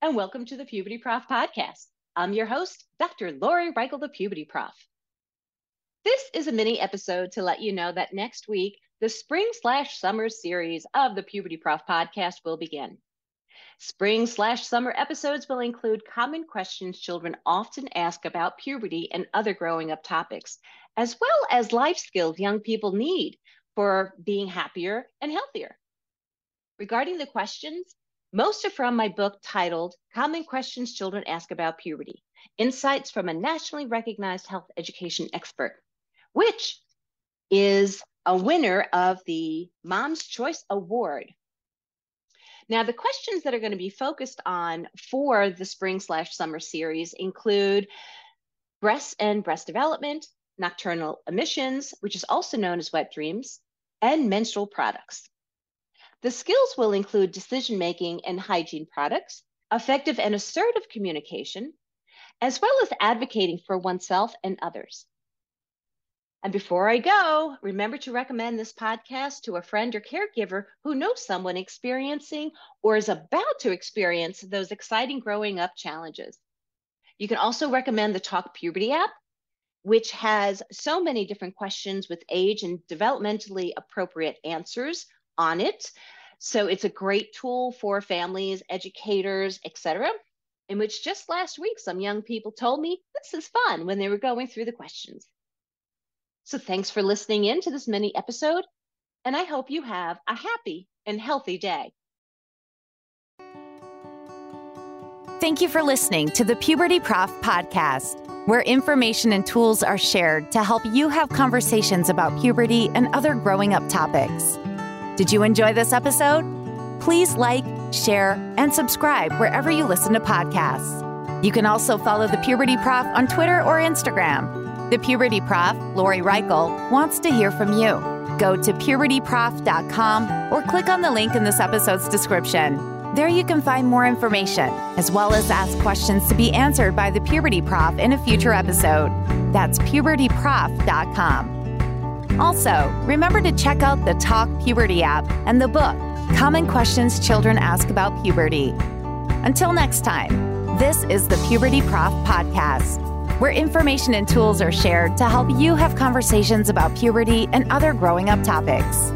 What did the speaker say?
And welcome to the Puberty Prof podcast. I'm your host, Dr. Lori Reichel, the Puberty Prof. This is a mini episode to let you know that next week, the spring slash summer series of the Puberty Prof podcast will begin. Spring slash summer episodes will include common questions children often ask about puberty and other growing up topics, as well as life skills young people need for being happier and healthier. Regarding the questions, most are from my book titled Common Questions Children Ask About Puberty Insights from a Nationally Recognized Health Education Expert, which is a winner of the Mom's Choice Award. Now, the questions that are going to be focused on for the spring slash summer series include breast and breast development, nocturnal emissions, which is also known as wet dreams, and menstrual products. The skills will include decision making and hygiene products, effective and assertive communication, as well as advocating for oneself and others. And before I go, remember to recommend this podcast to a friend or caregiver who knows someone experiencing or is about to experience those exciting growing up challenges. You can also recommend the Talk Puberty app, which has so many different questions with age and developmentally appropriate answers on it. So it's a great tool for families, educators, etc. In which just last week, some young people told me this is fun when they were going through the questions. So thanks for listening in to this mini episode, and I hope you have a happy and healthy day. Thank you for listening to the Puberty Prof podcast, where information and tools are shared to help you have conversations about puberty and other growing up topics. Did you enjoy this episode? Please like, share, and subscribe wherever you listen to podcasts. You can also follow the Puberty Prof on Twitter or Instagram. The Puberty Prof, Lori Reichel, wants to hear from you. Go to pubertyprof.com or click on the link in this episode's description. There you can find more information, as well as ask questions to be answered by the Puberty Prof in a future episode. That's pubertyprof.com. Also, remember to check out the Talk Puberty app and the book, Common Questions Children Ask About Puberty. Until next time, this is the Puberty Prof podcast, where information and tools are shared to help you have conversations about puberty and other growing up topics.